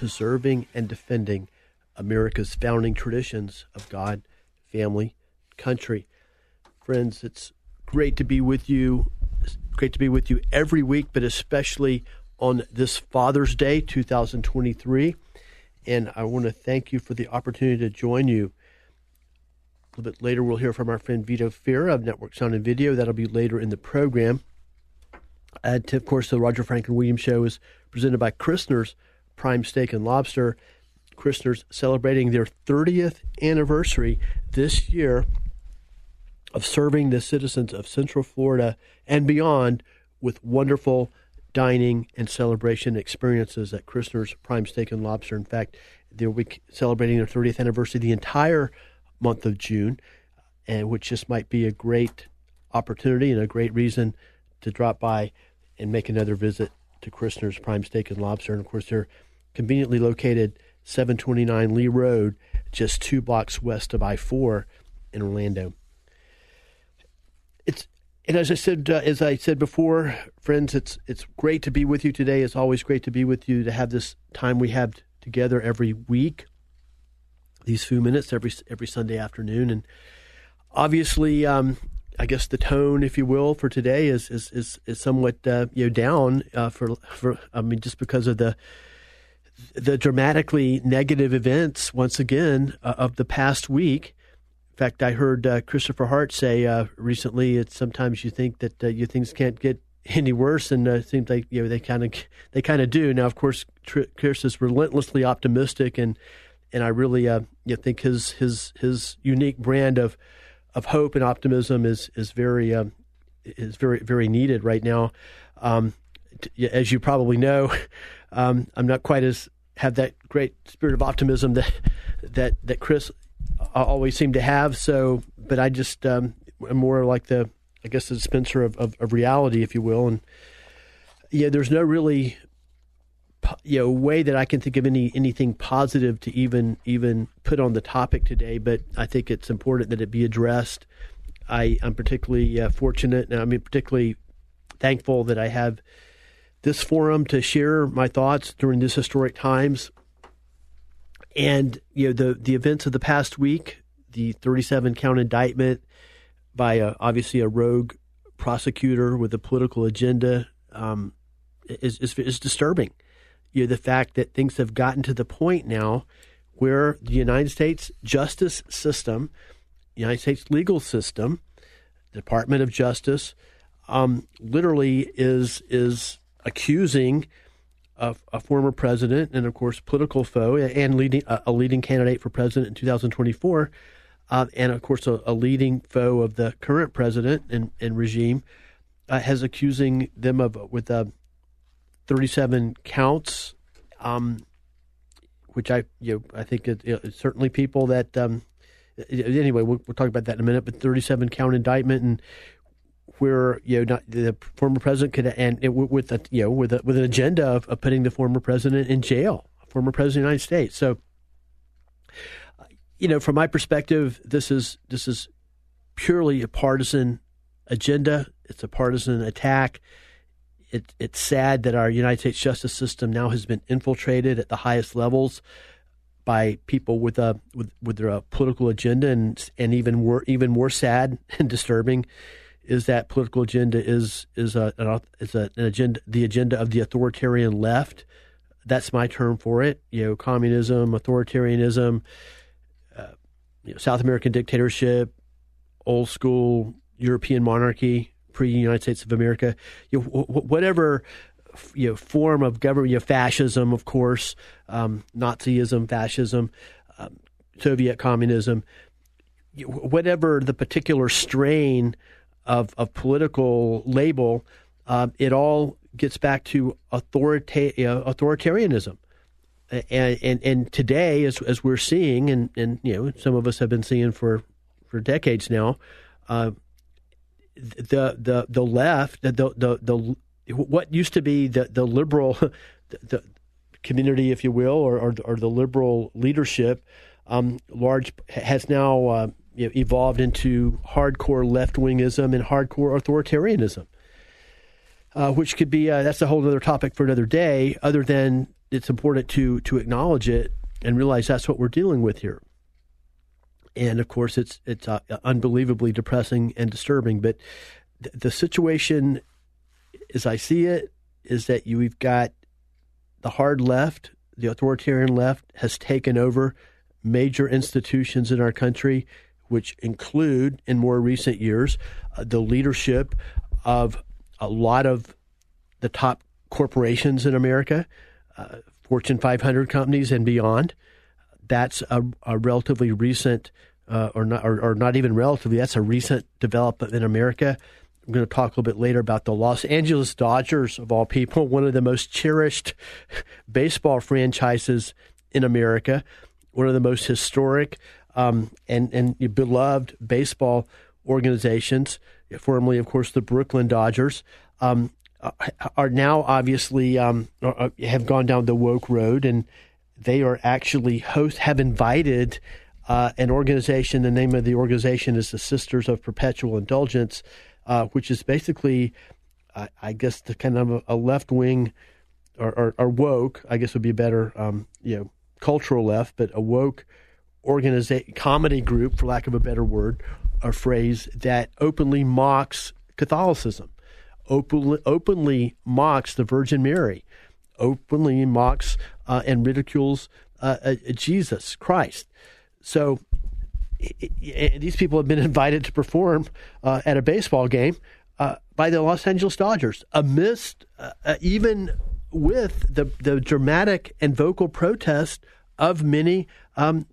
preserving and defending America's founding traditions of God, family, country. Friends, it's great to be with you. It's great to be with you every week, but especially on this Father's Day 2023. And I want to thank you for the opportunity to join you. A little bit later, we'll hear from our friend Vito Fira of Network Sound and Video. That'll be later in the program. And of course, the Roger Franklin Williams Show is presented by Christner's Prime Steak and Lobster. Christner's celebrating their 30th anniversary this year of serving the citizens of Central Florida and beyond with wonderful dining and celebration experiences at Christner's Prime Steak and Lobster. In fact, they'll be celebrating their 30th anniversary the entire month of June, and which just might be a great opportunity and a great reason to drop by and make another visit to Christner's Prime Steak and Lobster. And of course, they're conveniently located 729 Lee Road, just two blocks west of I 4 in Orlando. It's and as I said, uh, as I said before, friends, it's it's great to be with you today. It's always great to be with you to have this time we have together every week. These few minutes every every Sunday afternoon, and obviously, um, I guess the tone, if you will, for today is is is, is somewhat uh, you know down uh, for for I mean just because of the the dramatically negative events once again uh, of the past week. In fact, I heard uh, Christopher Hart say uh, recently that sometimes you think that uh, you things can't get any worse, and uh, it seems like you know they kind of they kind of do. Now, of course, Chris is relentlessly optimistic, and and I really uh, you think his his his unique brand of of hope and optimism is is very um, is very very needed right now. Um, as you probably know, um, I'm not quite as have that great spirit of optimism that that that Chris always seemed to have. So, but I just um, am more like the I guess the dispenser of, of, of reality, if you will. And yeah, there's no really you know way that I can think of any anything positive to even even put on the topic today. But I think it's important that it be addressed. I, I'm particularly uh, fortunate, and I'm particularly thankful that I have this forum to share my thoughts during this historic times. And you know the the events of the past week, the 37 count indictment by a, obviously a rogue prosecutor with a political agenda um, is, is, is disturbing. You know the fact that things have gotten to the point now where the United States justice system, United States legal system, Department of Justice, um, literally is is accusing a, a, former president and, of course, political foe and leading a leading candidate for president in 2024, uh, and of course, a, a, leading foe of the current president and, and regime, uh, has accusing them of with uh, 37 counts, um, which I you know I think it, certainly people that. Um, anyway, we'll, we'll talk about that in a minute. But 37 count indictment, and where you know the former president could and it, with a, you know with a, with an agenda of, of, putting the former president in jail, former president of the United States. So, you know, from my perspective, this is this is purely a partisan agenda. It's a partisan attack. It, it's sad that our United States justice system now has been infiltrated at the highest levels by people with a with with their uh, political agenda, and and even more even more sad and disturbing is that political agenda is is a, an, is a, an agenda the agenda of the authoritarian left, that's my term for it. You know, communism, authoritarianism, uh, you know, South American dictatorship, old school European monarchy, pre-United States of America. You know, whatever you know, form of government, you know, fascism, of course, um, Nazism, fascism, um, Soviet communism, whatever the particular strain of, of political label, uh, it all gets back to authorita- uh, authoritarianism. And, and and today, as as we're seeing, and, and you know, some of us have been seeing for for decades now, uh, the the the left, the the the what used to be the the liberal the, community, if you will, or or, or the liberal leadership, um, large has now uh, evolved into hardcore left wingism and hardcore authoritarianism, uh, which could be uh, that's a whole other topic for another day. Other than it's important to to acknowledge it and realize that's what we're dealing with here. And of course, it's it's uh, unbelievably depressing and disturbing. But th- the situation as I see it, is that you, we've got the hard left, the authoritarian left, has taken over major institutions in our country, which include, in more recent years, uh, the leadership of a lot of the top corporations in America, uh, Fortune 500 companies and beyond. That's a, a relatively recent, uh, or not, or, or not even relatively. That's a recent development in America. I'm going to talk a little bit later about the Los Angeles Dodgers, of all people, one of the most cherished baseball franchises in America, one of the most historic um, and, and beloved baseball organizations, formerly, of course, the Brooklyn Dodgers, um, are now obviously um, have gone down the woke road, and they are actually host have invited uh, an organization. The name of the organization is the Sisters of Perpetual Indulgence uh, which is basically, uh, I guess, the kind of a, a left wing or, woke, I guess would be a better, um, you know, cultural left, but a woke organization, comedy group, for lack of a better word or phrase, that openly mocks Catholicism, openly, openly mocks the Virgin Mary, openly mocks uh, and ridicules uh, uh, Jesus Christ. So these people have been invited to perform uh, at a baseball game uh, by the Los Angeles Dodgers, amidst uh even with the the dramatic and vocal protest of many um,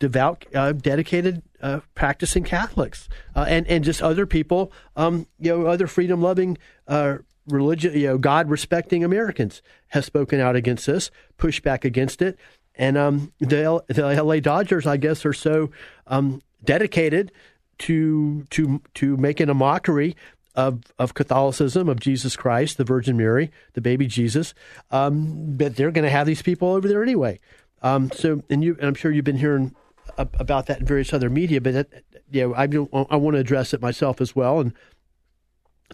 devout, uh, dedicated, uh, practicing Catholics and and just other people, um, you know, other freedom loving. Religion, you know, God respecting Americans have spoken out against this, pushed back against it, and um, the, the LA Dodgers, I guess, are so um, dedicated to to to making a mockery of of Catholicism, of Jesus Christ, the Virgin Mary, the baby Jesus. Um, but they're going to have these people over there anyway. Um, so, and you, and I'm sure you've been hearing about that in various other media. But that, you know, I I want to address it myself as well, and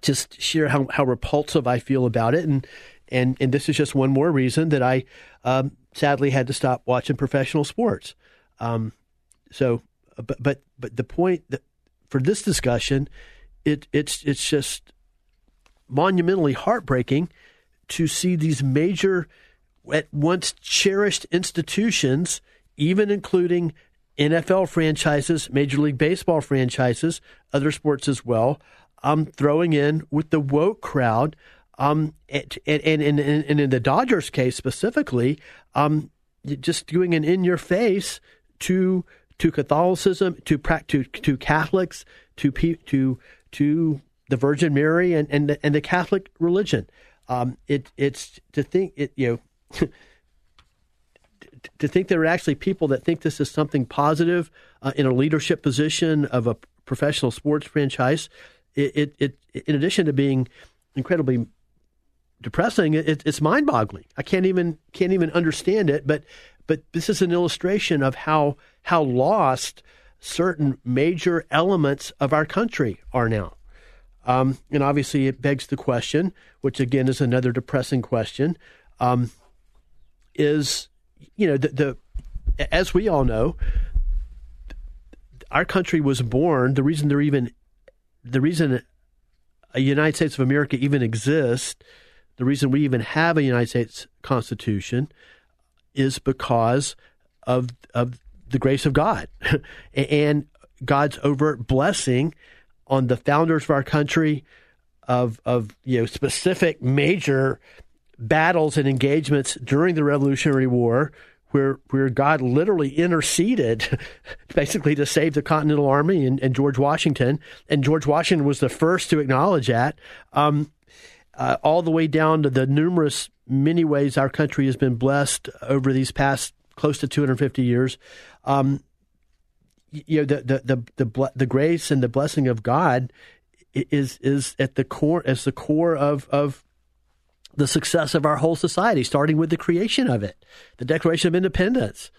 just share how how repulsive I feel about it, and and and this is just one more reason that I um, sadly had to stop watching professional sports. Um, so, but but but the point that for this discussion, it it's it's just monumentally heartbreaking to see these major, at once cherished institutions, even including NFL franchises, Major League Baseball franchises, other sports as well, um, throwing in with the woke crowd um, and, and, and, and, in the Dodgers case specifically, um, just doing an in your face to to Catholicism, to to to Catholics, to to to the Virgin Mary, and and the, and the Catholic religion. Um, it it's to think it you know. to think there are actually people that think this is something positive uh, in a leadership position of a professional sports franchise, it, it, it in addition to being incredibly depressing. It, it's mind boggling. I can't even can't even understand it. But but this is an illustration of how how lost certain major elements of our country are now. Um, and obviously, it begs the question, which again is another depressing question: um, is you know the, the as we all know, our country was born. The reason there even the reason a United States of America even exists the reason we even have a United States Constitution is because of of the grace of God and God's overt blessing on the founders of our country of of you know specific major battles and engagements during the Revolutionary War where where God literally interceded basically to save the Continental Army and, and, George Washington. And George Washington was the first to acknowledge that um, uh, all the way down to the numerous many ways our country has been blessed over these past close to 250 years. Um, you know the the the the, the grace and the blessing of God is is at the core as the core of of the success of our whole society, starting with the creation of it, the Declaration of Independence.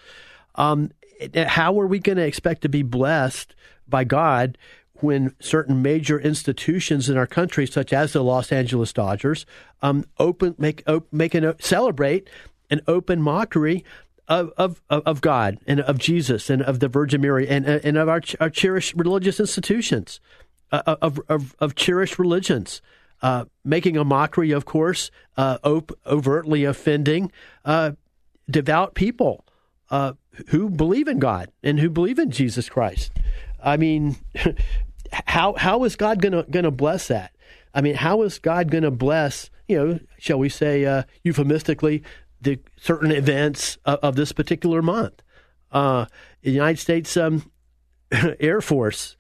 Um, how are we going to expect to be blessed by God when certain major institutions in our country, such as the Los Angeles Dodgers, um, open make op, make an celebrate an open mockery of, of, of God and of Jesus and of the Virgin Mary and, and of our, our cherished religious institutions, uh, of, of, of cherished religions. Uh, making a mockery, of course, uh, op- overtly offending uh, devout people uh, who believe in God and who believe in Jesus Christ. I mean, how how is God gonna gonna bless that? I mean, how is God gonna bless? You know, shall we say uh, euphemistically, the certain events of, of this particular month. The United States um, Air Force,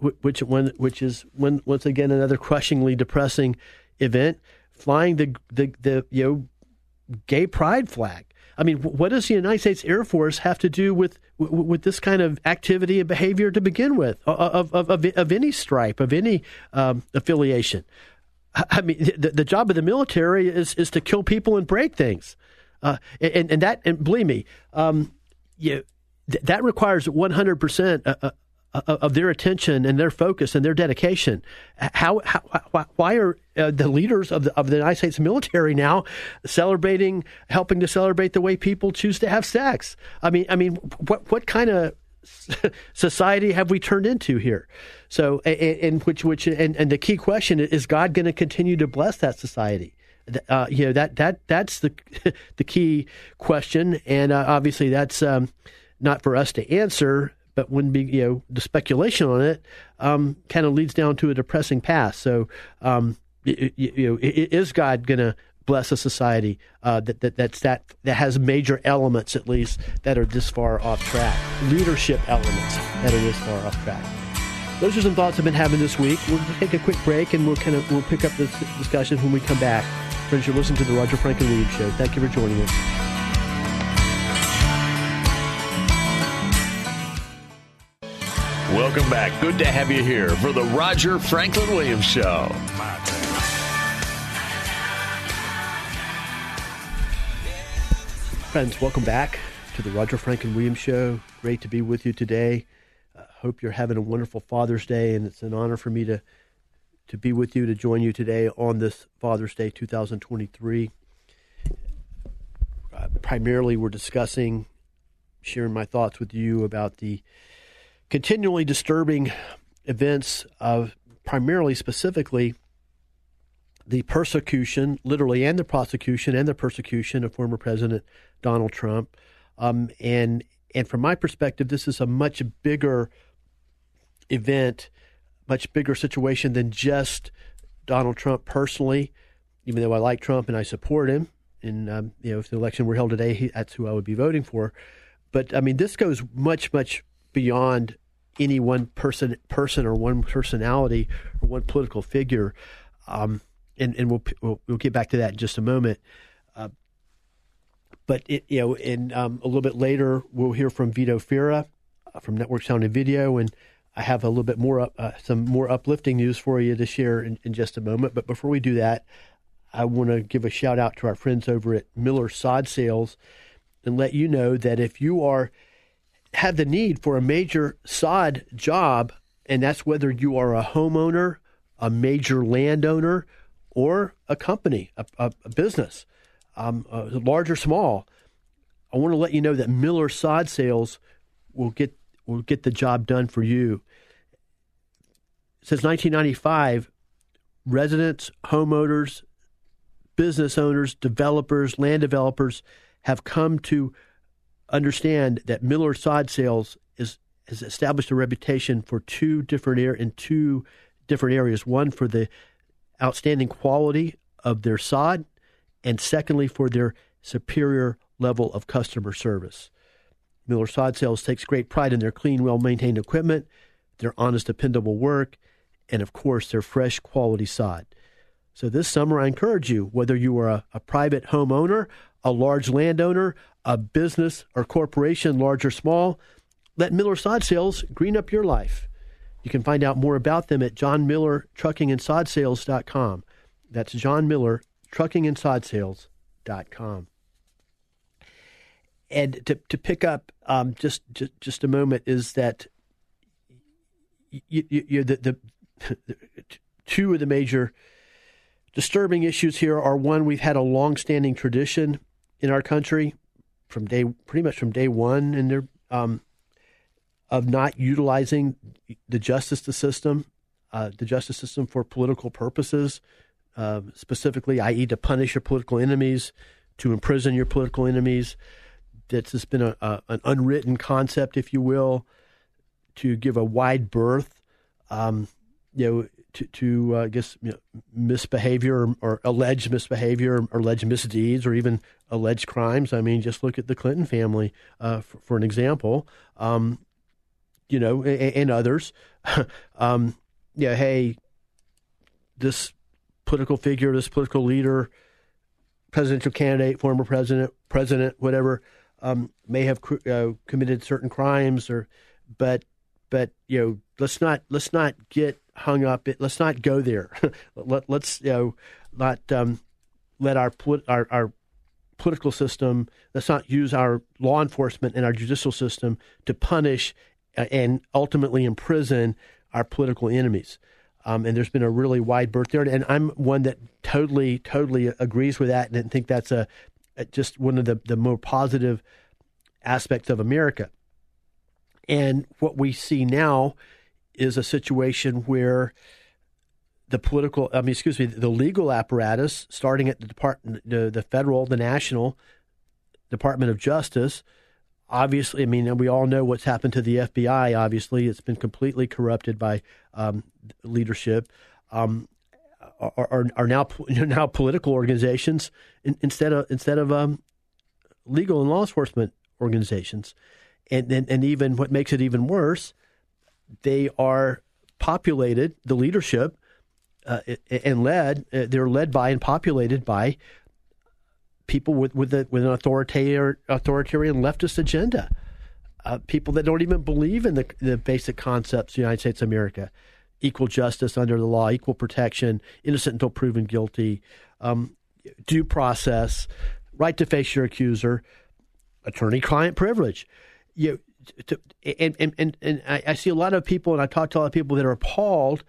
which when, which is when, once again another crushingly depressing event, flying the the, the you know gay pride flag. I mean, what does the United States Air Force have to do with with this kind of activity and behavior to begin with, of of, of, of any stripe, of any um, affiliation? I mean, the, the job of the military is is to kill people and break things. Uh, and, and that, and believe me, um, you, th- that requires 100% uh, uh, uh, of their attention and their focus and their dedication. How, how why are uh, the leaders of the, of the United States military now celebrating, helping to celebrate the way people choose to have sex? I mean, I mean, what what kind of society have we turned into here? So, and, which which and, and the key question is: God going to continue to bless that society? uh, you know that that that's the the key question, and uh, obviously that's um, not for us to answer. But when be you know the speculation on it um, kind of leads down to a depressing path. So um, you, you know, is God going to bless a society uh, that, that that's that that has major elements at least that are this far off track, leadership elements that are this far off track. Those are some thoughts I've been having this week. We'll take a quick break and we'll kind of we'll pick up this discussion when we come back. Friends, you're listening to the Roger Franklin Williams Show. Thank you for joining us. Welcome back. Good to have you here for the Roger Franklin Williams Show. Friends, welcome back to the Roger Franklin Williams Show. Great to be with you today. Uh, hope you're having a wonderful Father's Day, and it's an honor for me to to be with you, to join you today on this Father's Day 2023. Uh, primarily, we're discussing, sharing my thoughts with you about the continually disturbing events of primarily, specifically, the persecution, literally, and the prosecution and the persecution of former President Donald Trump. Um, and and from my perspective, this is a much bigger event much bigger situation than just Donald Trump personally. Even though I like Trump and I support him, and um, you know, if the election were held today, he, that's who I would be voting for. But I mean, this goes much, much beyond any one person, person or one personality or one political figure. Um, and and we'll, we'll, we'll get back to that in just a moment. Uh, but it, you know, and um, a little bit later, we'll hear from Vito Fira uh, from Network Sound and Video, and I have a little bit more, uh, some more uplifting news for you to share in, in just a moment. But before we do that, I want to give a shout out to our friends over at Miller Sod Sales and let you know that if you are have the need for a major sod job, and that's whether you are a homeowner, a major landowner, or a company, a, a, a business, um, uh, large or small, I want to let you know that Miller Sod Sales will get will get the job done for you. Since 1995, residents, homeowners, business owners, developers, land developers have come to understand that Miller Sod Sales is has established a reputation for two different air in two different areas. One for the outstanding quality of their sod, and secondly for their superior level of customer service. Miller Sod Sales takes great pride in their clean, well maintained equipment, their honest, dependable work, and of course, their fresh, quality sod. So this summer, I encourage you, whether you are a, a private homeowner, a large landowner, a business or corporation, large or small, let Miller Sod Sales green up your life. You can find out more about them at John Miller Trucking and Sod Sales.com. That's John Miller Trucking and Sod Sales.com. And to, to pick up um, just, just just a moment is that you, you, you the, the, the two of the major disturbing issues here are one we've had a long-standing tradition in our country from day pretty much from day one, and they're um, of not utilizing the justice the system, uh, the justice system for political purposes, uh, specifically, i.e., to punish your political enemies, to imprison your political enemies. That's just been a, a, an unwritten concept, if you will, to give a wide berth, um, you know, to, to uh, I guess you know, misbehavior or, or, alleged misbehavior or alleged misdeeds or even alleged crimes. I mean, just look at the Clinton family uh, for, for, an example. Um, you know, and, and others. um, yeah, hey, this political figure, this political leader, presidential candidate, former president, president, whatever, um, may have uh, committed certain crimes, or but but you know, let's not let's not get hung up. Let's not go there. Let, us you know not um, let our, our our political system. Let's not use our law enforcement and our judicial system to punish uh, and ultimately imprison our political enemies. Um, and there's been a really wide berth there, and I'm one that totally, totally agrees with that, and think that's a, a just one of the the more positive aspects of America. And what we see now is a situation where the political, I mean, excuse me, the legal apparatus, starting at the department, the, the federal, the national Department of Justice, obviously, I mean, we all know what's happened to the FBI. Obviously, it's been completely corrupted by um, leadership. Um, are, are, are, now now political organizations instead of instead of um, legal and law enforcement organizations, and, and and even what makes it even worse, they are populated the leadership uh, and led. Uh, they're led by and populated by people with with, a, with an authoritarian authoritarian leftist agenda, uh, people that don't even believe in the the basic concepts of the United States of America, equal justice under the law, equal protection, innocent until proven guilty, um, due process, right to face your accuser, attorney-client privilege. You, to, and and and, and I, I see a lot of people, and I talk to a lot of people that are appalled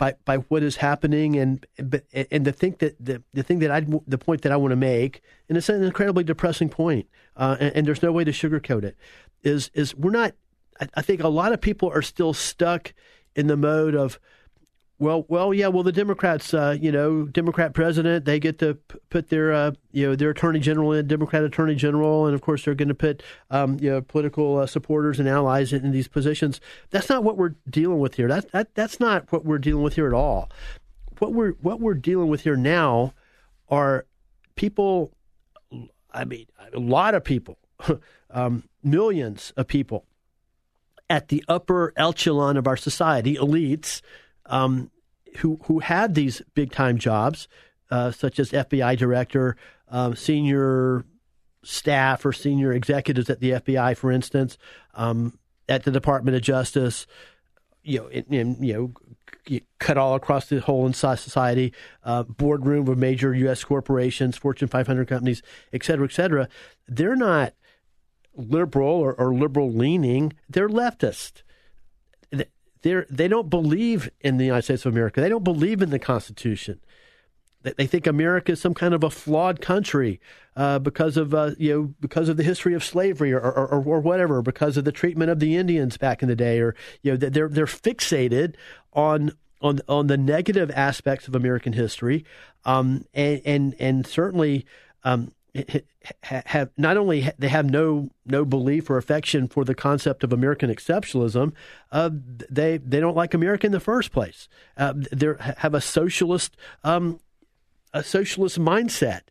by by what is happening and but and the think that the the thing that I the point that I want to make and it's an incredibly depressing point uh, and, and, there's no way to sugarcoat it is is we're not I, I think a lot of people are still stuck in the mode of well, well, yeah. Well, the Democrats, uh, you know, Democrat president, they get to p- put their, uh, you know, their attorney general in, Democrat attorney general, and of course they're going to put, um, you know, political uh, supporters and allies in, in, these positions. That's not what we're dealing with here. That, that that's not what we're dealing with here at all. What we're what we're dealing with here now are people. I mean, a lot of people, um, millions of people at the upper echelon of our society, elites um, who who had these big time jobs, uh, such as FBI director, um, senior staff or senior executives at the FBI, for instance, um, at the Department of Justice, you know, in, in, you know, cut all across the whole inside society, uh, boardroom of major U.S. corporations, Fortune 500 companies, et cetera, et cetera. They're not liberal or, or liberal leaning; they're leftist they they don't believe in the United States of America. They don't believe in the Constitution. They, they think America is some kind of a flawed country uh, because of uh, you know because of the history of slavery or, or, or, or, whatever, because of the treatment of the Indians back in the day, or you know they're they're fixated on on on the negative aspects of American history, um, and and and certainly um, have not only they have no no belief or affection for the concept of American exceptionalism, uh, they they don't like America in the first place. Uh, they have a socialist um, a socialist mindset,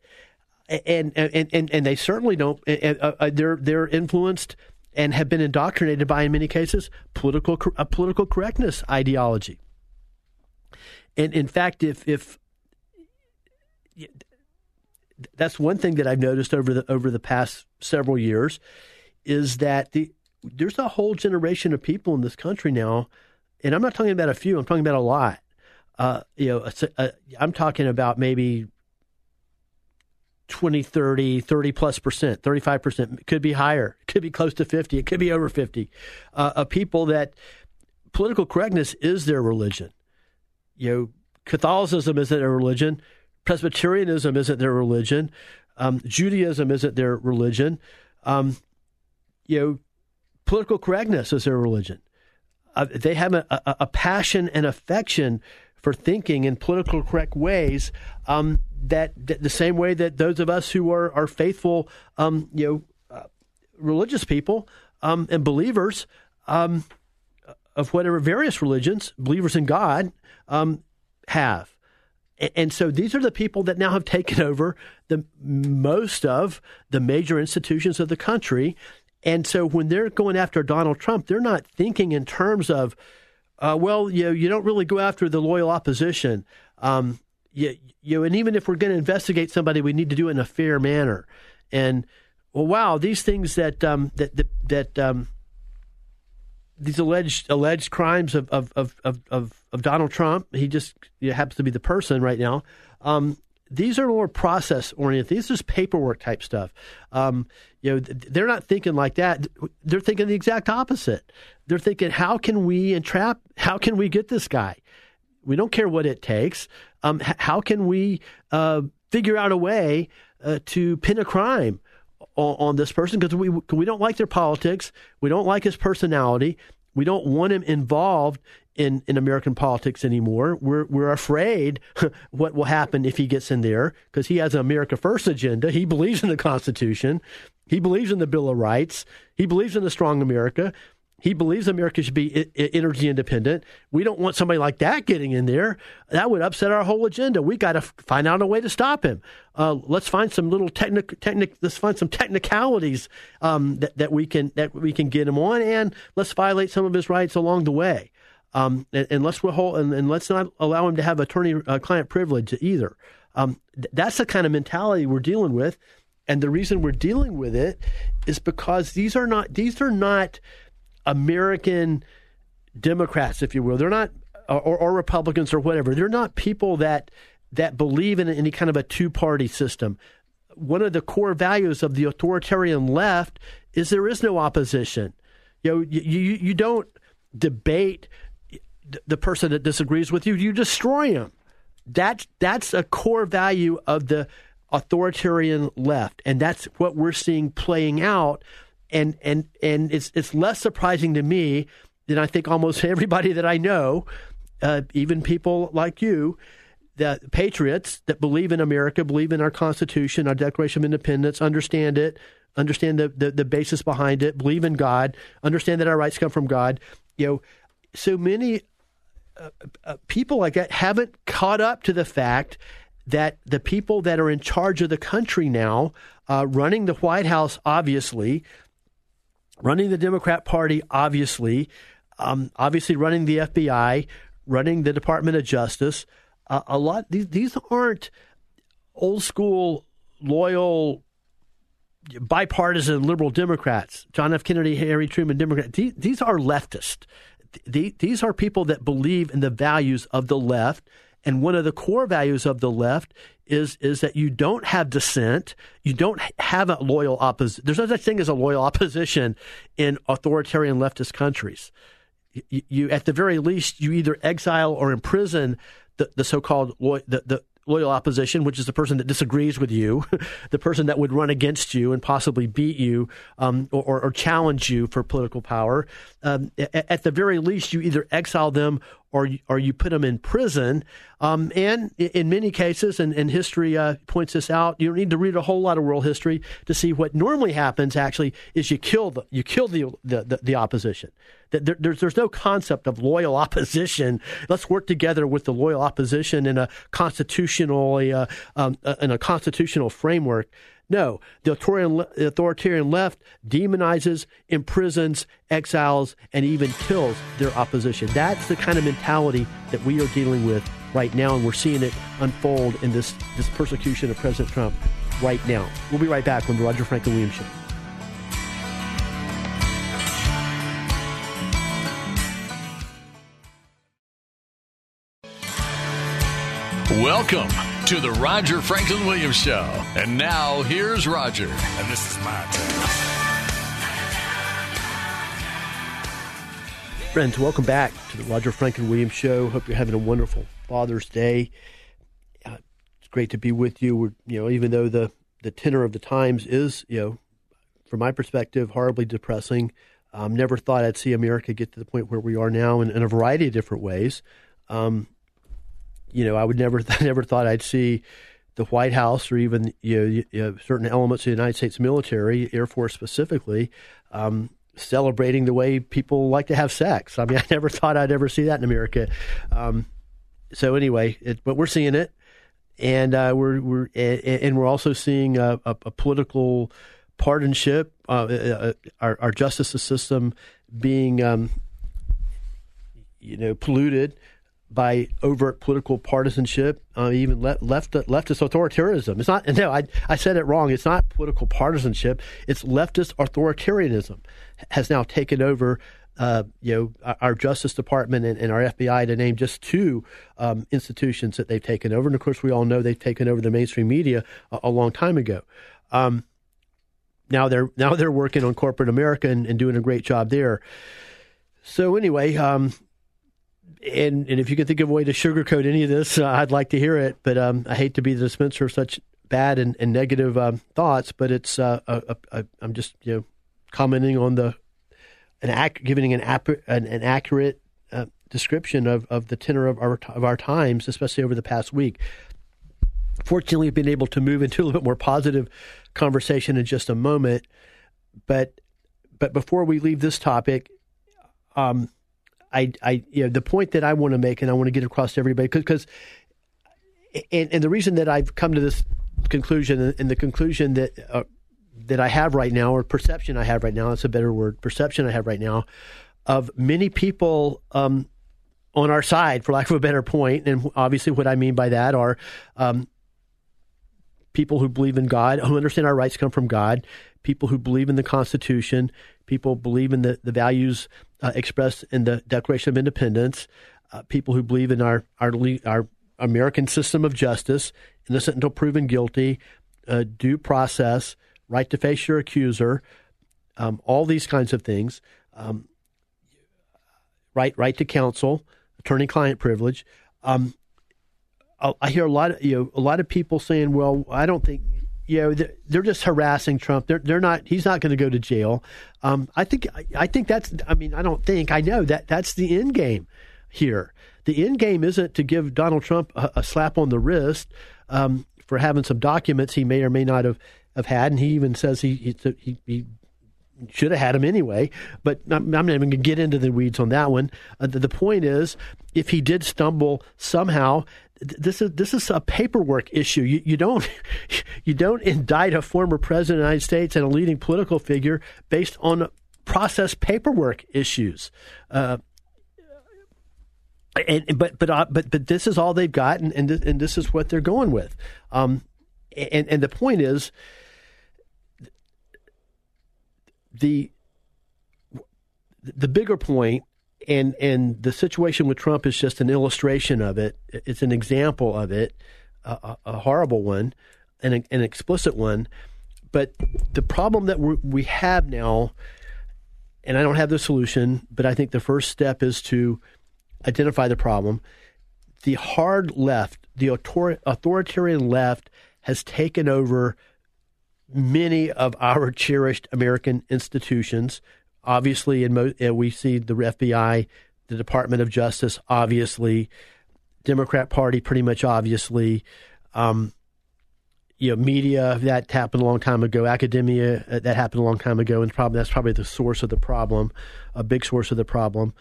and and and and they certainly don't. Uh, they're they're influenced and have been indoctrinated by, in many cases, political a political correctness ideology. And in fact, if if that's one thing that I've noticed over the over the past several years is that the there's a whole generation of people in this country now, and I'm not talking about a few. I'm talking about a lot. Uh, you know, a, a, I'm talking about maybe 20, 30, 30 plus percent, 35 percent. Could be higher. Could be close to 50. It could be over 50. Uh, of people that political correctness is their religion. You know, Catholicism isn't a religion. Presbyterianism isn't their religion. Um, Judaism isn't their religion. Um, you know, political correctness is their religion. Uh, they have a, a, a, passion and affection for thinking in political correct ways. Um, that, that, the same way that those of us who are are faithful, um, you know, uh, religious people um, and believers um, of whatever various religions, believers in God, have. And so these are the people that now have taken over the most of the major institutions of the country. And so when they're going after Donald Trump, they're not thinking in terms of, uh, well, you know, you don't really go after the loyal opposition. Um, you, you and even if we're going to investigate somebody, we need to do it in a fair manner. And well, wow, these things that um, that that, that um, these alleged alleged crimes of of of of, of Donald Trump. He just happens to be the person right now. Um, these are more process oriented. These just paperwork type stuff. Um, you know, they're not thinking like that. They're thinking the exact opposite. They're thinking, how can we entrap? How can we get this guy? We don't care what it takes. Um, how can we uh, figure out a way uh, to pin a crime? On, on this person because we we don't like their politics. We don't like his personality. We don't want him involved in, in American politics anymore. We're we're afraid what will happen if he gets in there because he has an America First agenda. He believes in the Constitution. He believes in the Bill of Rights. He believes in a strong America. He believes America should be energy independent. We don't want somebody like that getting in there. That would upset our whole agenda. We got to find out a way to stop him. Uh, let's find some little technic, technic let's find some technicalities um, that, that we can that we can get him on, and let's violate some of his rights along the way. Um, and, and, let's and, and, let's not allow him to have attorney-client uh, privilege either. Um, th- that's the kind of mentality we're dealing with, and the reason we're dealing with it is because these are not these are not American Democrats, if you will. They're not, or, or Republicans or whatever. They're not people that that believe in any kind of a two party system. One of the core values of the authoritarian left is there is no opposition. You know, you, you, you don't debate the person that disagrees with you, you destroy them. That's, that's a core value of the authoritarian left. And that's what we're seeing playing out and and and it's it's less surprising to me than I think almost everybody that I know, uh, even people like you, that patriots that believe in America, believe in our Constitution, our Declaration of Independence, understand it, understand the, the, the basis behind it, believe in God, understand that our rights come from God. You know, so many uh, uh, people like that haven't caught up to the fact that the people that are in charge of the country now, uh, running the White House, obviously, running the Democrat Party, obviously, um, obviously running the FBI, running the Department of Justice. Uh, a lot these these aren't old school loyal bipartisan liberal Democrats. John F. Kennedy, Harry Truman, Democrat. These, these are leftist. These are people that believe in the values of the left and one of the core values of the left is is that you don't have dissent, you don't have a loyal opposition. There's no such thing as a loyal opposition in authoritarian leftist countries. You, you at the very least, you either exile or imprison the, the so-called lo- the, the loyal opposition, which is the person that disagrees with you, the person that would run against you and possibly beat you um, or, or, challenge you for political power. Um, at, at, the very least, you either exile them or you, or you put them in prison. Um, and in many cases, and, and history uh, points this out, you don't need to read a whole lot of world history to see what normally happens. Actually, is you kill the you kill the the, the, the opposition. There, there's there's no concept of loyal opposition. Let's work together with the loyal opposition in a constitutional uh, um, uh, in a constitutional framework. No, the authoritarian, left demonizes, imprisons, exiles, and even kills their opposition. That's the kind of mentality that we are dealing with right now, and we're seeing it unfold in this, this persecution of President Trump right now. We'll be right back the Roger Franklin Williams Show. Welcome to the Roger Franklin Williams Show. And now here's Roger. And this is my turn. Friends, welcome back to the Roger Franklin Williams Show. Hope you're having a wonderful Father's Day. Uh, it's great to be with you. We're, you know, even though the the tenor of the times is, you know, from my perspective, horribly depressing. Um, never thought I'd see America get to the point where we are now in, in a variety of different ways. Um, you know, I would never never thought I'd see the White House or even you know, certain elements of the United States military, Air Force specifically, um, celebrating the way people like to have sex. I mean, I never thought I'd ever see that in America. Um, so anyway, it, but we're seeing it, and uh, we're we're and we're also seeing a, a, a political partisanship, uh, uh, uh, our, our justice system being, um, you know, polluted by overt political partisanship, uh, even left, left leftist authoritarianism. It's not. No, I I said it wrong. It's not political partisanship. It's leftist authoritarianism has now taken over. Uh, you know, our Justice Department and, and, our FBI, to name just two um, institutions that they've taken over. And of course, we all know they've taken over the mainstream media a, a long time ago. Um, now they're now they're working on corporate America and, and doing a great job there. So anyway, um, and and if you could think of a way to sugarcoat any of this, uh, I'd like to hear it. But um, I hate to be the dispenser of such bad and, and negative um, thoughts. But it's uh, a, a, I'm just you know commenting on the an ac- giving an, ap- an, an accurate uh, description of, of the tenor of our of our times, especially over the past week. Fortunately, I've been able to move into a little bit more positive conversation in just a moment. But but before we leave this topic, um, I, I, you know, the point that I want to make and I want to get across to everybody because, and, and the reason that I've come to this conclusion and the conclusion that uh, that I have right now, or perception I have right now, that's a better word, perception I have right now, of many people um, on our side, for lack of a better point, and obviously what I mean by that are um, people who believe in God, who understand our rights come from God, people who believe in the Constitution, people believe in the, the values uh, expressed in the Declaration of Independence, uh, people who believe in our, our, our American system of justice, innocent until proven guilty, uh, due process, right to face your accuser, um, all these kinds of things, um, right right to counsel, attorney-client privilege. Um, I hear a lot of you know a lot of people saying, "Well, I don't think you know they're just harassing Trump. They're they're not. He's not going to go to jail. Um, I think I think that's. I mean, I don't think I know that that's the end game here. The end game isn't to give Donald Trump a, a slap on the wrist um, for having some documents he may or may not have, have had, and he even says he he, he should have had him anyway. But I'm, I'm not even going to get into the weeds on that one. Uh, the, the, point is, if he did stumble somehow, this is this is a paperwork issue. You, you don't you don't indict a former president of the United States and a leading political figure based on process paperwork issues. Uh, and, but but uh, but but this is all they've got, and and this, and this is what they're going with. Um, and and the point is, the the bigger point and and the situation with Trump is just an illustration of it. It's an example of it, a, a horrible one, an an explicit one. But the problem that we have now, and I don't have the solution, but I think the first step is to identify the problem. The hard left, the authoritarian left, has taken over many of our cherished American institutions obviously, in mo- we see the FBI the Department of Justice, obviously, Democrat Party, pretty much obviously, um, you know, media that happened a long time ago, academia uh, that happened a long time ago, and probably that's probably the source of the problem, a big source of the problem,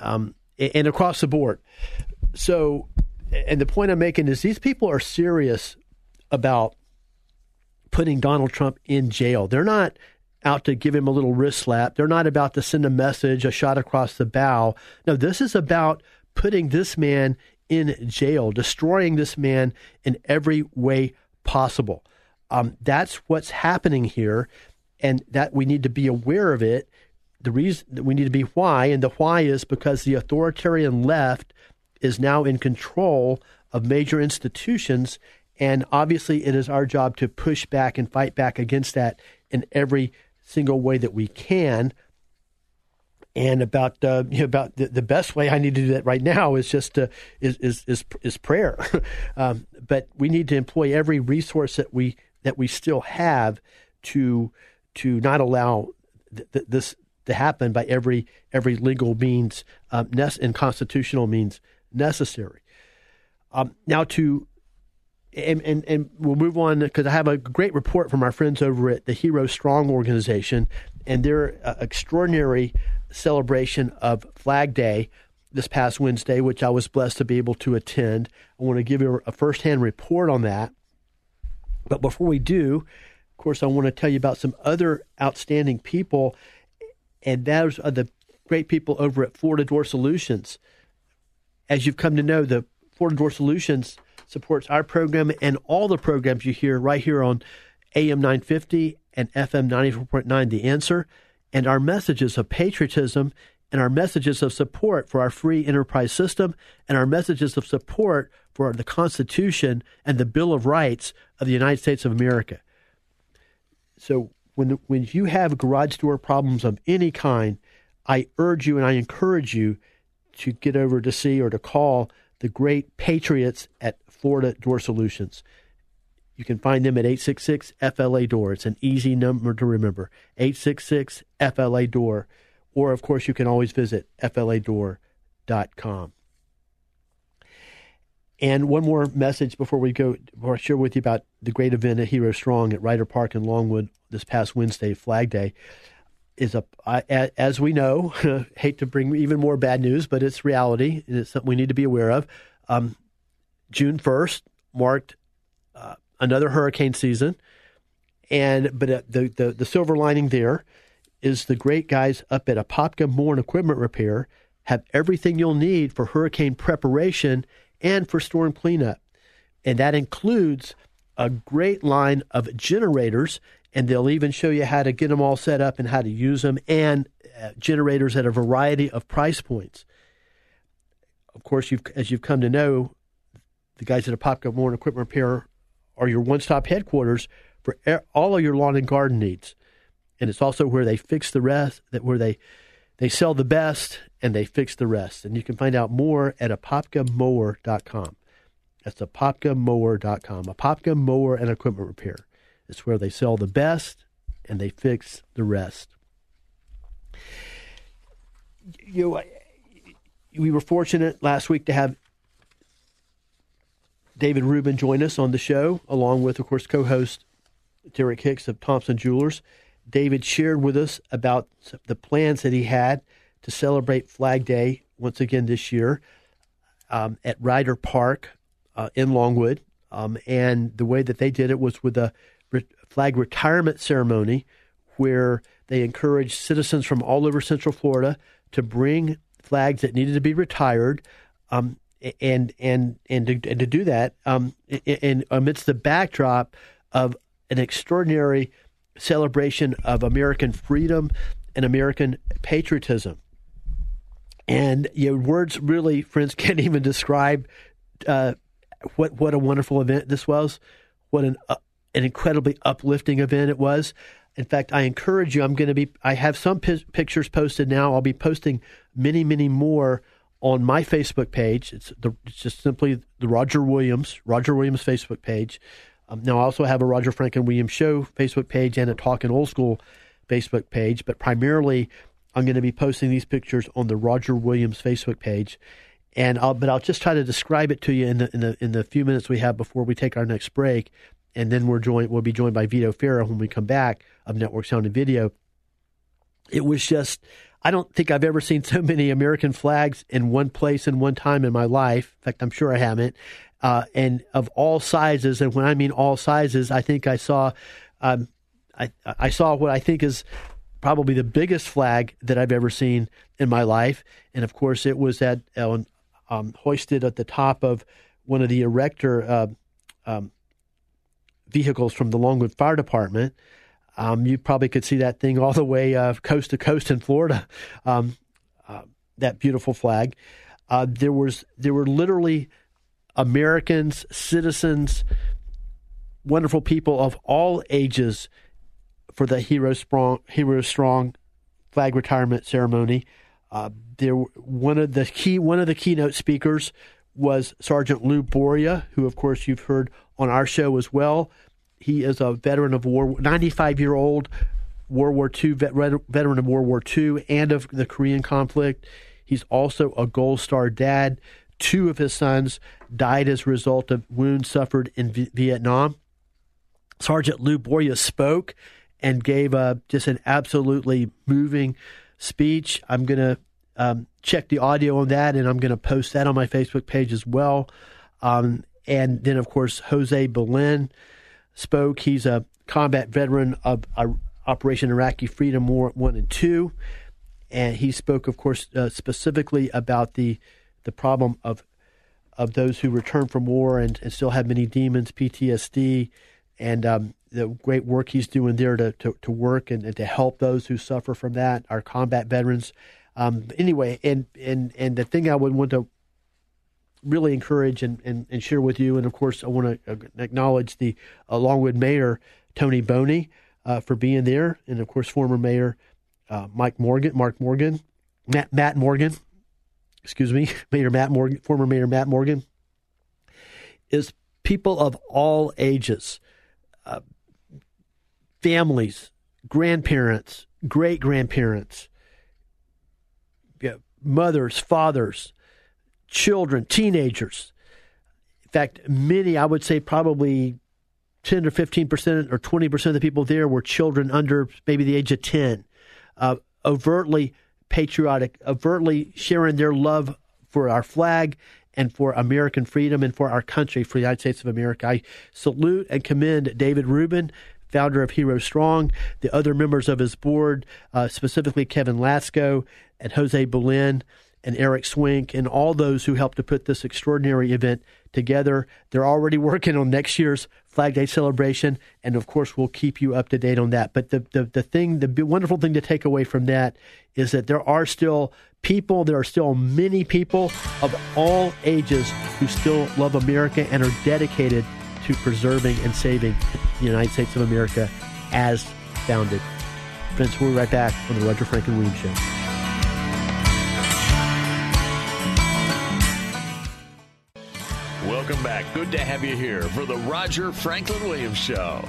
um, and across the board. So, and the point I'm making is these people are serious about putting Donald Trump in jail. They're not out to give him a little wrist slap. They're not about to send a message, a shot across the bow. No, this is about putting this man in jail, destroying this man in every way possible. Um, that's what's happening here, and that we need to be aware of it. The reason we need to be why, and the why is because the authoritarian left is now in control of major institutions, and obviously it is our job to push back and fight back against that in every single way that we can. And about uh, you know, about the, the best way I need to do that right now is just is, is is is prayer, um, but we need to employ every resource that we that we still have to to not allow th- th- this to happen by every every legal means um, and constitutional means necessary. Um, now to and, and, and we'll move on because I have a great report from our friends over at the Hero Strong organization and their uh, extraordinary celebration of Flag Day this past Wednesday, which I was blessed to be able to attend. I want to give you a firsthand report on that. But before we do, of course, I want to tell you about some other outstanding people, and those are the great people over at Florida Door Solutions. As you've come to know, the Florida Door Solutions supports our program and all the programs you hear right here on AM 950 and FM 94.9 The Answer, and our messages of patriotism and our messages of support for our free enterprise system and our messages of support for the Constitution and the Bill of Rights of the United States of America. So when when you have garage door problems of any kind, I urge you and I encourage you to get over to see or to call the great patriots at Florida Door Solutions. You can find them at 866 FLA Door. It's an easy number to remember 866 FLA Door. Or, of course, you can always visit FLADoor.com. And one more message before we go, before I share with you about the great event at Hero Strong at Reiter Park in Longwood this past Wednesday, Flag Day, is a as we know, hate to bring even more bad news, but it's reality and it's something we need to be aware of. Um, June first marked uh, another hurricane season, and but uh, the, the the silver lining there is the great guys up at Apopka Mower and Equipment Repair have everything you'll need for hurricane preparation and for storm cleanup. And that includes a great line of generators, and they'll even show you how to get them all set up and how to use them, and uh, generators at a variety of price points. Of course, you've, as you've come to know, the guys at Apopka Mower and Equipment Repair are your one stop headquarters for all of your lawn and garden needs. And it's also where they fix the rest, that where they they sell the best and they fix the rest. And you can find out more at apopkamower.com. That's apopkamower.com. Apopka Mower and Equipment Repair. It's where they sell the best and they fix the rest. You know, we were fortunate last week to have David Rubin join us on the show, along with, of course, co host Derek Hicks of Thompson Jewelers. David shared with us about the plans that he had to celebrate Flag Day once again this year um, at Reiter Park uh, in Longwood. Um, and the way that they did it was with a flag retirement ceremony where they encouraged citizens from all over Central Florida to bring flags that needed to be retired. Um, and and and to, and to do that, um, and amidst the backdrop of an extraordinary celebration of American freedom and American patriotism. And your words really, friends, can't even describe uh, what what a wonderful event this was. What an uh, an incredibly uplifting event it was. In fact, I encourage you. I'm going to be. I have some p- pictures posted now. I'll be posting many, many more on my Facebook page. It's the it's just simply the Roger Williams Roger Williams Facebook page. Um, now I also have a Roger Franklin Williams Show Facebook page and a Talking Old School Facebook page, but primarily I'm going to be posting these pictures on the Roger Williams Facebook page, and I'll but I'll just try to describe it to you in the in the in the few minutes we have before we take our next break, and then we're joined we'll be joined by Vito Farah when we come back of Network Sound and Video. It was just I don't think I've ever seen so many American flags in one place in one time in my life. In fact, I'm sure I haven't. Uh, and of all sizes, and when I mean all sizes, I think I saw, um, I, I saw what I think is probably the biggest flag that I've ever seen in my life. And of course, it was at um, hoisted at the top of one of the erector uh, um, vehicles from the Longwood Fire Department. Um, you probably could see that thing all the way uh, coast to coast in Florida. Um, uh, that beautiful flag. Uh, there was there were literally Americans, citizens, wonderful people of all ages for the Hero Strong Hero Strong flag retirement ceremony. Uh, there, one of the key one of the keynote speakers was Sergeant Lou Boria, who of course you've heard on our show as well. He is a veteran of war, 95 year old World War II vet, veteran of World War II and of the Korean conflict. He's also a Gold Star dad. Two of his sons died as a result of wounds suffered in v- Vietnam. Sergeant Lou Boria spoke and gave a, just an absolutely moving speech. I'm going to um, check the audio on that and I'm going to post that on my Facebook page as well. Um, and then, of course, Jose Belen spoke. He's a combat veteran of uh, Operation Iraqi Freedom War 1 and 2. And he spoke, of course, uh, specifically about the, the problem of of those who return from war and, and still have many demons, PTSD, and um, the great work he's doing there to, to, to work and, and, to help those who suffer from that, our combat veterans. Um, anyway, and, and, and the thing I would want to really encourage and, and, and share with you. And of course, I want to acknowledge the uh, Longwood Mayor, Tony Boney, uh, for being there. And of course, former Mayor uh, Mike Morgan, Mark Morgan, Matt, Matt Morgan, excuse me, Mayor Matt Morgan, former Mayor Matt Morgan, is people of all ages, uh, families, grandparents, great grandparents, mothers, fathers, children, teenagers. In fact, many, I would say probably 10 or 15% or 20% of the people there were children under maybe the age of 10, uh, overtly patriotic, overtly sharing their love for our flag and for American freedom and for our country, for the United States of America. I salute and commend David Rubin, founder of Hero Strong, the other members of his board, uh, specifically Kevin Lasco and Jose Belen and Eric Swink and all those who helped to put this extraordinary event together. They're already working on next year's Flag Day celebration, and of course, we'll keep you up to date on that. But the, the, the thing, the wonderful thing to take away from that is that there are still people, there are still many people of all ages who still love America and are dedicated to preserving and saving the United States of America as founded. Friends, we'll be right back on the Roger Franklin Williams Show. Welcome back. Good to have you here for the Roger Franklin Williams Show.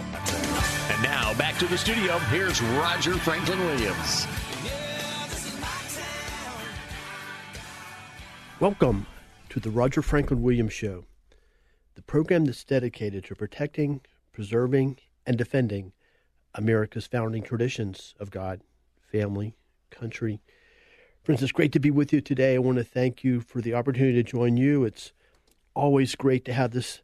And now back to the studio. Here's Roger Franklin Williams. Welcome to the Roger Franklin Williams Show, the program that's dedicated to protecting, preserving, and defending America's founding traditions of God, family, country. Friends, it's great to be with you today. I want to thank you for the opportunity to join you. It's always great to have this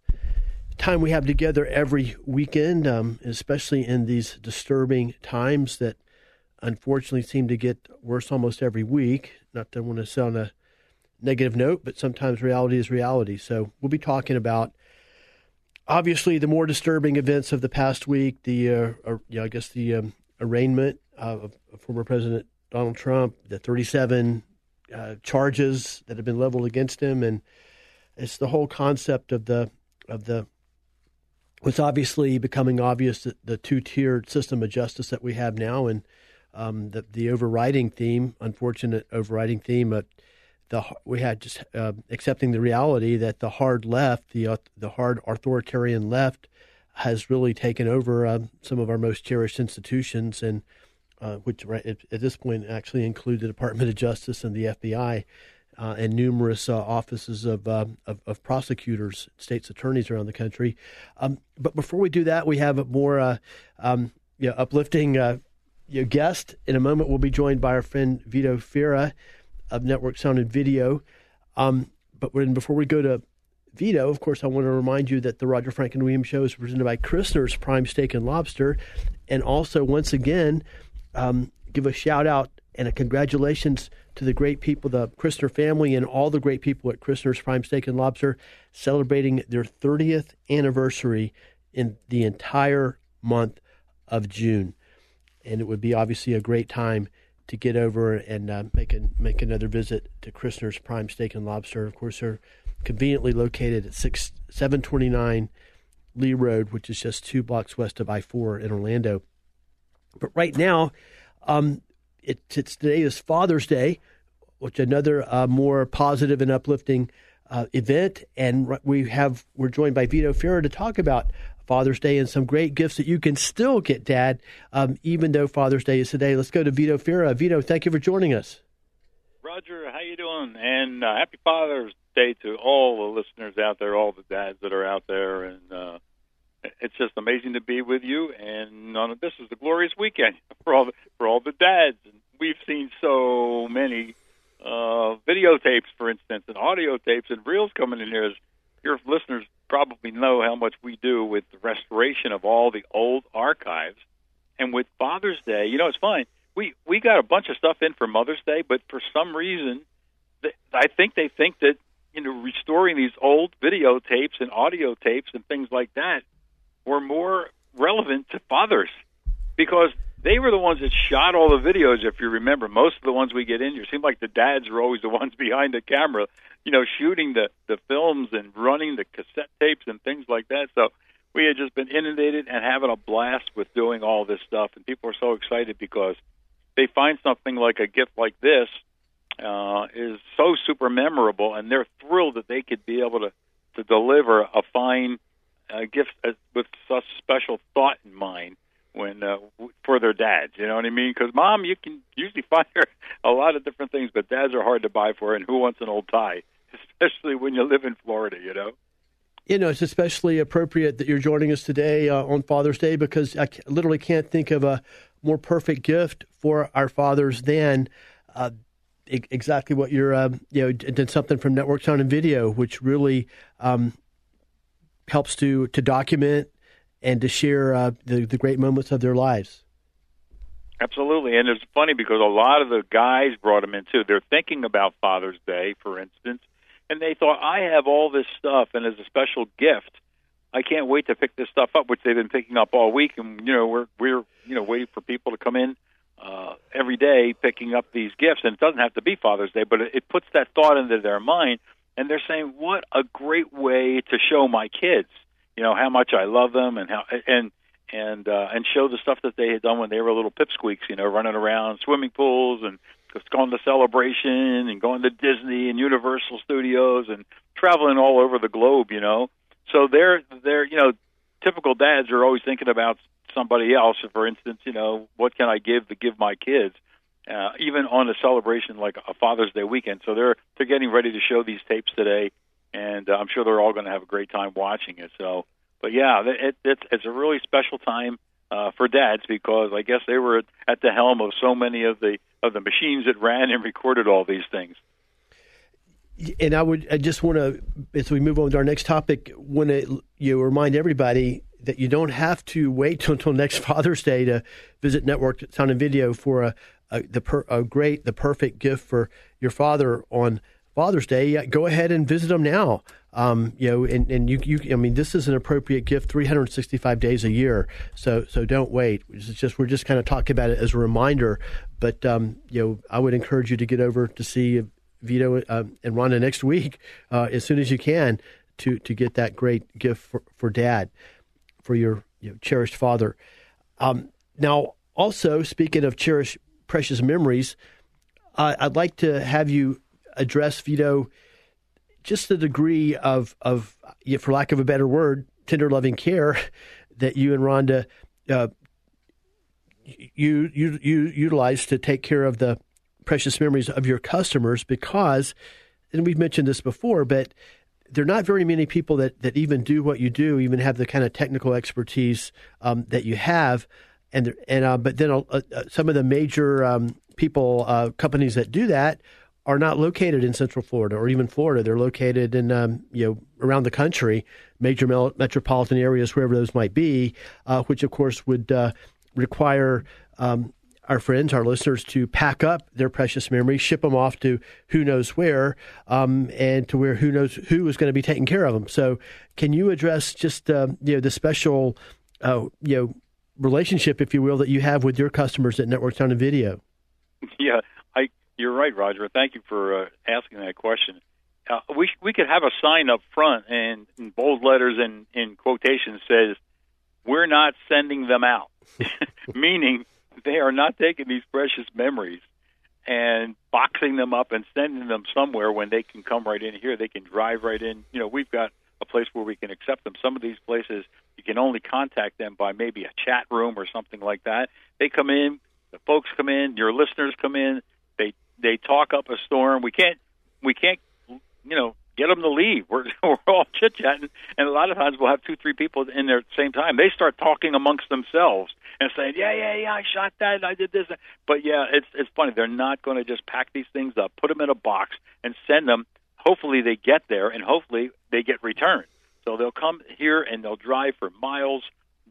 time we have together every weekend, um, especially in these disturbing times that unfortunately seem to get worse almost every week. Not to want to sound a negative note, but sometimes reality is reality. So we'll be talking about obviously the more disturbing events of the past week. The uh, uh, yeah, I guess the um, arraignment of former President Donald Trump, the 37 uh, charges that have been leveled against him, and it's the whole concept of the of the what's obviously becoming obvious that the two tiered system of justice that we have now, and um, the the overriding theme, unfortunate overriding theme, but the we had just uh, accepting the reality that the hard left, the uh, the hard authoritarian left, has really taken over uh, some of our most cherished institutions and uh, which right, at, at, this point actually include the Department of Justice and the FBI. Uh, and numerous uh, offices of, um, of, of prosecutors, states attorneys around the country. Um, but before we do that, we have a more uh, um, you know, uplifting uh, you know, guest. In a moment, we'll be joined by our friend Vito Fira of Network Sound and Video. Um, but when, before we go to Vito, of course, I want to remind you that the Roger Franklin Williams Show is presented by Christner's Prime Steak and Lobster. And also, once again, um, give a shout out and congratulations to the great people, the Christner family, and all the great people at Christner's Prime Steak and Lobster celebrating their 30th anniversary in the entire month of June. And it would be obviously a great time to get over and uh, make, a, make another visit to Christner's Prime Steak and Lobster. Of course, they're conveniently located at 6, 729 Lee Road, which is just two blocks west of I 4 in Orlando. But right now, um, it, it's today is Father's Day, which another uh, more positive and uplifting uh, event, and we have we're joined by Vito Fira to talk about Father's Day and some great gifts that you can still get, Dad, um, even though Father's Day is today. Let's go to Vito Fira. Vito, thank you for joining us. Roger, how you doing? And uh, happy Father's Day to all the listeners out there, all the dads that are out there, and uh, it's just amazing to be with you. And on this is the glorious weekend for all the, for all the dads. And we've seen so many uh, videotapes, for instance, and audio tapes and reels coming in here. As your listeners probably know how much we do with the restoration of all the old archives. And with Father's Day, you know, it's fine. We we got a bunch of stuff in for Mother's Day, but for some reason, I think they think that you know restoring these old videotapes and audio tapes and things like that were more relevant to fathers because they were the ones that shot all the videos. If you remember, most of the ones we get in here seem like the dads were always the ones behind the camera, you know, shooting the the films and running the cassette tapes and things like that. So we had just been inundated and having a blast with doing all this stuff, and people are so excited because they find something like a gift like this uh, is so super memorable, and they're thrilled that they could be able to to deliver a fine uh, gift uh, with such special thought in mind when uh, for their dads. You know what I mean? Because mom, you can usually find her a lot of different things, but dads are hard to buy for. And who wants an old tie, especially when you live in Florida? You know. You know, it's especially appropriate that you're joining us today uh, on Father's Day because I literally can't think of a more perfect gift for our fathers than uh, exactly what you're, uh, you know, did something from Network Sound and Video, which really um, helps to to document and to share uh, the the great moments of their lives. Absolutely, and it's funny because a lot of the guys brought them in too. They're thinking about Father's Day, for instance, and they thought, "I have all this stuff, and as a special gift, I can't wait to pick this stuff up," which they've been picking up all week. And you know, we're we're you know waiting for people to come in uh, every day picking up these gifts, and it doesn't have to be Father's Day, but it, it puts that thought into their mind and they're saying, "What a great way to show my kids, you know, how much I love them and how and and uh, and show the stuff that they had done when they were little pipsqueaks, you know, running around swimming pools and just going to celebration and going to Disney and Universal Studios and traveling all over the globe, you know. So they're they're you know, typical dads are always thinking about somebody else. For instance, you know, what can I give to give my kids? Uh, even on a celebration like a Father's Day weekend. So they're they're getting ready to show these tapes today, and uh, I'm sure they're all going to have a great time watching it. So, but yeah, it, it, it's a really special time uh, for dads because I guess they were at the helm of so many of the of the machines that ran and recorded all these things. And I would I just want to, as we move on to our next topic, want to you remind everybody that you don't have to wait until next Father's Day to visit Network Sound and Video for a, a, the per, a great, the perfect gift for your father on Father's Day, go ahead and visit them now. Um, you know, and, and you, you, I mean, this is an appropriate gift 365 days a year. So, so don't wait. It's just, we're just kind of talking about it as a reminder. But, um, you know, I would encourage you to get over to see Vito uh, and Rhonda next week uh, as soon as you can to, to get that great gift for, for dad, for your you know, cherished father. Um, now, also, speaking of cherished precious memories. Uh, I'd like to have you address Vito just the degree of of for lack of a better word, tender loving care that you and Rhonda uh, you you you utilize to take care of the precious memories of your customers because, and we've mentioned this before, but there are not very many people that, that even do what you do, even have the kind of technical expertise um, that you have, and and uh, but then uh, uh, some of the major um, people uh, companies that do that are not located in Central Florida or even Florida. They're located in um, you know around the country, major metropolitan areas, wherever those might be, uh, which of course would uh, require um, our friends, our listeners, to pack up their precious memories, ship them off to who knows where, um, and to where who knows who is going to be taking care of them. So, can you address just uh, you know the special you know relationship, if you will, that you have with your customers at Network Sound and Video? Yeah, I you're right, Roger. Thank you for uh, asking that question. Uh, we we could have a sign up front and in bold letters and in quotations says, "We're not sending them out," meaning they are not taking these precious memories and boxing them up and sending them somewhere when they can come right in here. They can drive right in. You know, we've got a place where we can accept them. Some of these places you can only contact them by maybe a chat room or something like that. They come in, the folks come in, your listeners come in. They they talk up a storm. We can't we can't you know get them to leave. We're we're all chit chatting, and a lot of times we'll have two three people in there at the same time. They start talking amongst themselves and saying, "Yeah, yeah, yeah, I shot that, and I did this." But yeah, it's it's funny. They're not going to just pack these things up, put them in a box, and send them. Hopefully, they get there, and hopefully, they get returned. So they'll come here and they'll drive for miles.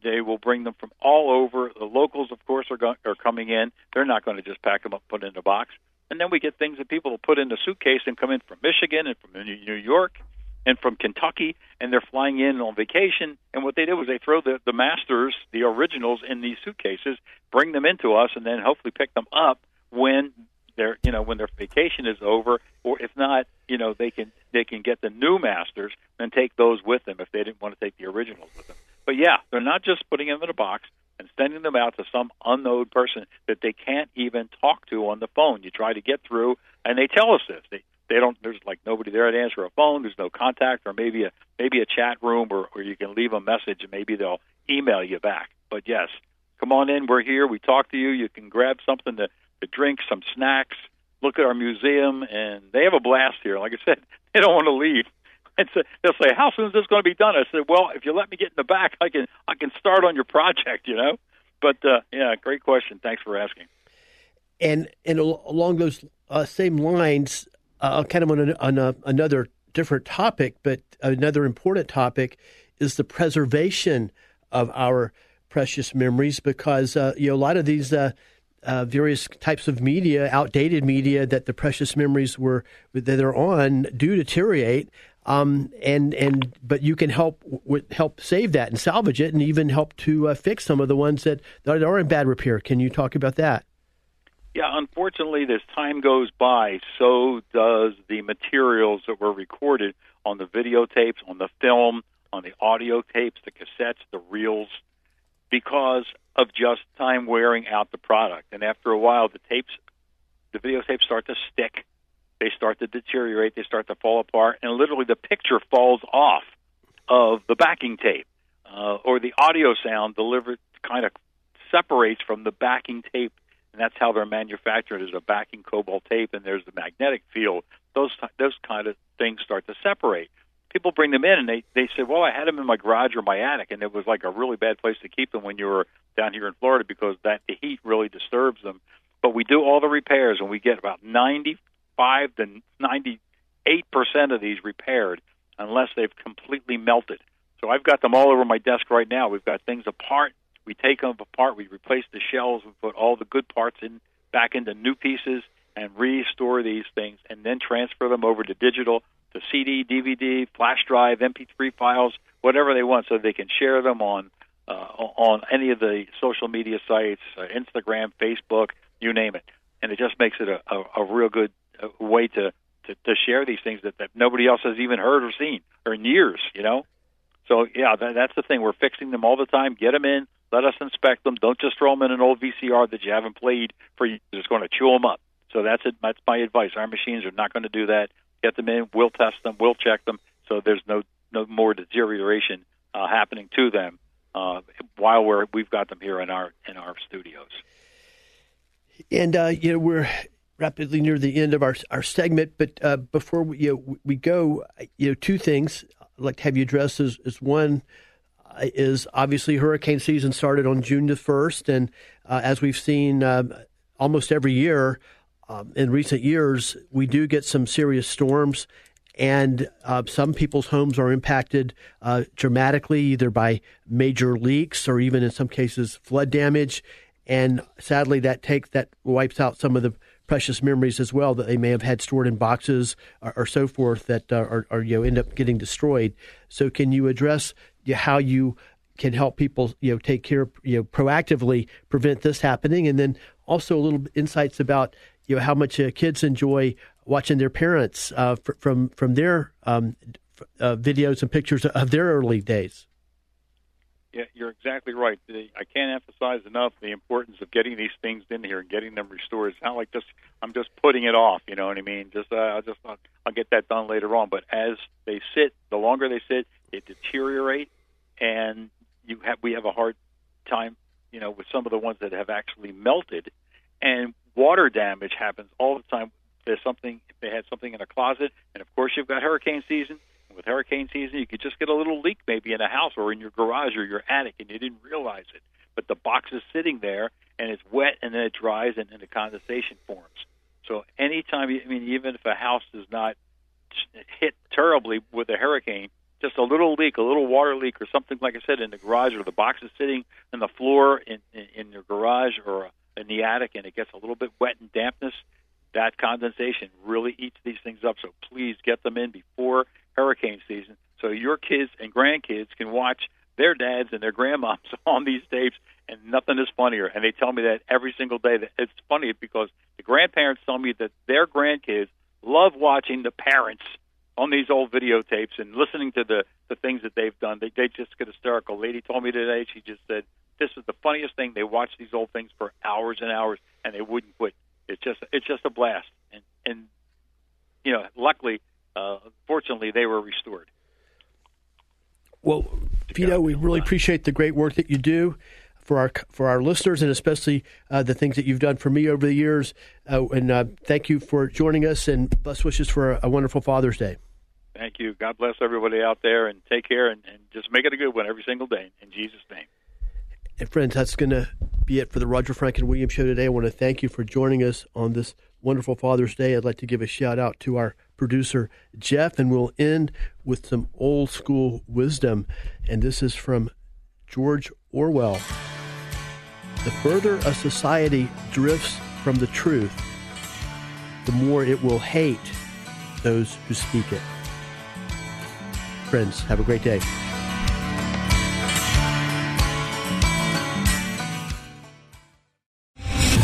They will bring them from all over. The locals, of course, are go- are coming in. They're not going to just pack them up, put in a box. And then we get things that people will put in a suitcase and come in from Michigan and from New York and from Kentucky, and they're flying in on vacation. And what they do is they throw the, the masters, the originals, in these suitcases, bring them into us, and then hopefully pick them up when their you know when their vacation is over, or if not, you know they can they can get the new masters and take those with them if they didn't want to take the originals with them. But yeah, they're not just putting them in a box and sending them out to some unknown person that they can't even talk to on the phone. You try to get through, and they tell us this. They they don't there's like nobody there to answer a phone there's no contact or maybe a maybe a chat room or, or you can leave a message and maybe they'll email you back but yes come on in we're here we talk to you you can grab something to, to drink some snacks look at our museum and they have a blast here. Like i said they don't want to leave. And so they'll say how soon is this going to be done? I said well if you let me get in the back i can i can start on your project you know? But uh yeah great question. Thanks for asking. And and along those uh, same lines uh, kind of on, a, on a, another different topic, but another important topic is the preservation of our precious memories because uh, you know a lot of these uh, uh, various types of media, outdated media that the precious memories were that they're on do deteriorate. Um, and and but you can help w- help save that and salvage it, and even help to uh, fix some of the ones that, that are in bad repair. Can you talk about that? Yeah, unfortunately, as time goes by, so does the materials that were recorded on the videotapes, on the film, on the audio tapes, the cassettes, the reels, because of just time wearing out the product. And after a while, the tapes, the videotapes start to stick, they start to deteriorate, they start to fall apart, and literally the picture falls off of the backing tape, uh, or the audio sound delivered kind of separates from the backing tape. And that's how they're manufactured is a backing cobalt tape and there's the magnetic field. Those those kind of things start to separate people bring them in and they they say well i had them in my garage or my attic and it was like a really bad place to keep them when you were down here in florida because that the heat really disturbs them. But we do all the repairs and we get about 95 to 98 percent of these repaired unless they've completely melted. So i've got them all over my desk right now. We've got things apart. We take them apart, we replace the shells, we put all the good parts in back into new pieces and restore these things and then transfer them over to digital, to CD, DVD, flash drive, MP3 files, whatever they want, so they can share them on uh, on any of the social media sites, uh, Instagram, Facebook, you name it. And it just makes it a, a, a real good uh, way to, to to share these things that, that nobody else has even heard or seen or in years, you know. So yeah, that, that's the thing. We're fixing them all the time. Get them in, let us inspect them. Don't just throw them in an old VCR that you haven't played for years. It's going to chew them up. So that's it. That's my advice. Our machines are not going to do that. Get them in. We'll test them. We'll check them. So there's no no more deterioration uh, happening to them. uh, while we're we've got them here in our in our studios. And uh, you know we're rapidly near the end of our our segment, but uh, before we you know, we go, you know, two things I'd like to have you address is, is one uh, is obviously hurricane season started on June the first, and uh, as we've seen um, almost every year um, in recent years, we do get some serious storms. And uh, some people's homes are impacted uh, dramatically, either by major leaks or even in some cases flood damage. And sadly, that takes that wipes out some of the precious memories as well that they may have had stored in boxes or, or so forth that uh, are, are, you know end up getting destroyed. So, can you address how you can help people you know take care you know proactively prevent this happening, and then also a little insights about you know how much uh, kids enjoy watching their parents uh, f- from from their um, uh, videos and pictures of their early days. Yeah, you're exactly right. I can't emphasize enough the importance of getting these things in here and getting them restored. It's not like just I'm just putting it off. You know what I mean? Just uh, I'll just I'll, I'll get that done later on. But as they sit, the longer they sit, they deteriorate, and you have we have a hard time, you know, with some of the ones that have actually melted, and water damage happens all the time. There's something if they had something in a closet, and of course you've got hurricane season with hurricane season, you could just get a little leak maybe in a house or in your garage or your attic, and you didn't realize it. But the box is sitting there, and it's wet, and then it dries, and then the condensation forms. So anytime, I mean, even if a house does not hit terribly with a hurricane, just a little leak, a little water leak, or something like I said in the garage, or the box is sitting on the floor in in, in your garage or in the attic, and it gets a little bit wet and dampness. That condensation really eats these things up. So please get them in before hurricane season so your kids and grandkids can watch their dads and their grandmoms on these tapes and nothing is funnier and they tell me that every single day that it's funny because the grandparents tell me that their grandkids love watching the parents on these old videotapes and listening to the the things that they've done they they just get hysterical lady told me today she just said this is the funniest thing they watch these old things for hours and hours and they wouldn't quit it's just it's just a blast and and you know luckily uh, fortunately, they were restored. Well, Vito, we really appreciate the great work that you do for our for our listeners, and especially uh, the things that you've done for me over the years. Uh, and uh, thank you for joining us, and best wishes for a, a, wonderful Father's Day. Thank you. God bless everybody out there, and take care, and, and just make it a good one every single day. In Jesus' name. And friends, that's going to be it for the Roger Franklin Williams show today. I want to thank you for joining us on this wonderful Father's Day. I'd like to give a shout out to our producer Jeff, and we'll end with some old school wisdom. And this is from George Orwell. The further a society drifts from the truth, the more it will hate those who speak it. Friends, have a great day.